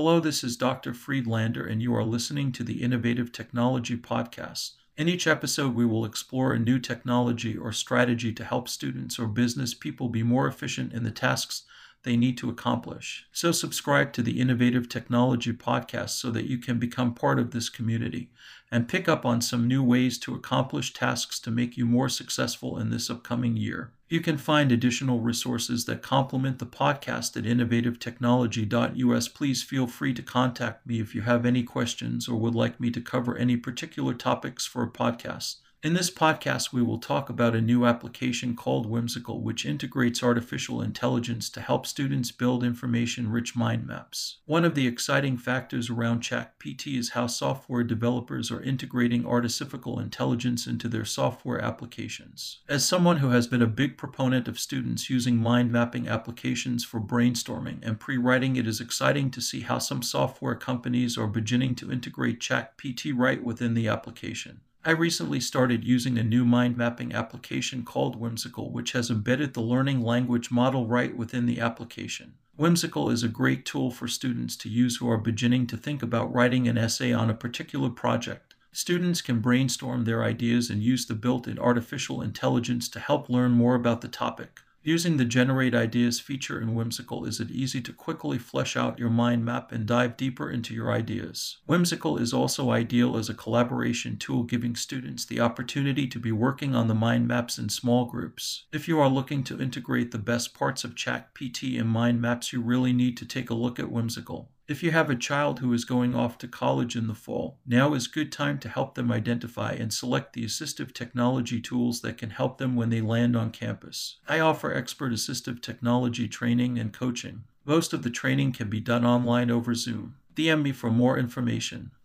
Hello, this is Dr. Friedlander, and you are listening to the Innovative Technology Podcast. In each episode, we will explore a new technology or strategy to help students or business people be more efficient in the tasks they need to accomplish. So, subscribe to the Innovative Technology Podcast so that you can become part of this community and pick up on some new ways to accomplish tasks to make you more successful in this upcoming year. You can find additional resources that complement the podcast at innovativetechnology.us. Please feel free to contact me if you have any questions or would like me to cover any particular topics for a podcast. In this podcast, we will talk about a new application called Whimsical, which integrates artificial intelligence to help students build information rich mind maps. One of the exciting factors around ChatGPT is how software developers are integrating artificial intelligence into their software applications. As someone who has been a big proponent of students using mind mapping applications for brainstorming and pre writing, it is exciting to see how some software companies are beginning to integrate ChatGPT right within the application. I recently started using a new mind mapping application called Whimsical, which has embedded the learning language model right within the application. Whimsical is a great tool for students to use who are beginning to think about writing an essay on a particular project. Students can brainstorm their ideas and use the built in artificial intelligence to help learn more about the topic. Using the Generate Ideas feature in Whimsical is it easy to quickly flesh out your mind map and dive deeper into your ideas. Whimsical is also ideal as a collaboration tool, giving students the opportunity to be working on the mind maps in small groups. If you are looking to integrate the best parts of ChatGPT and mind maps, you really need to take a look at Whimsical. If you have a child who is going off to college in the fall, now is a good time to help them identify and select the assistive technology tools that can help them when they land on campus. I offer expert assistive technology training and coaching. Most of the training can be done online over Zoom. DM me for more information.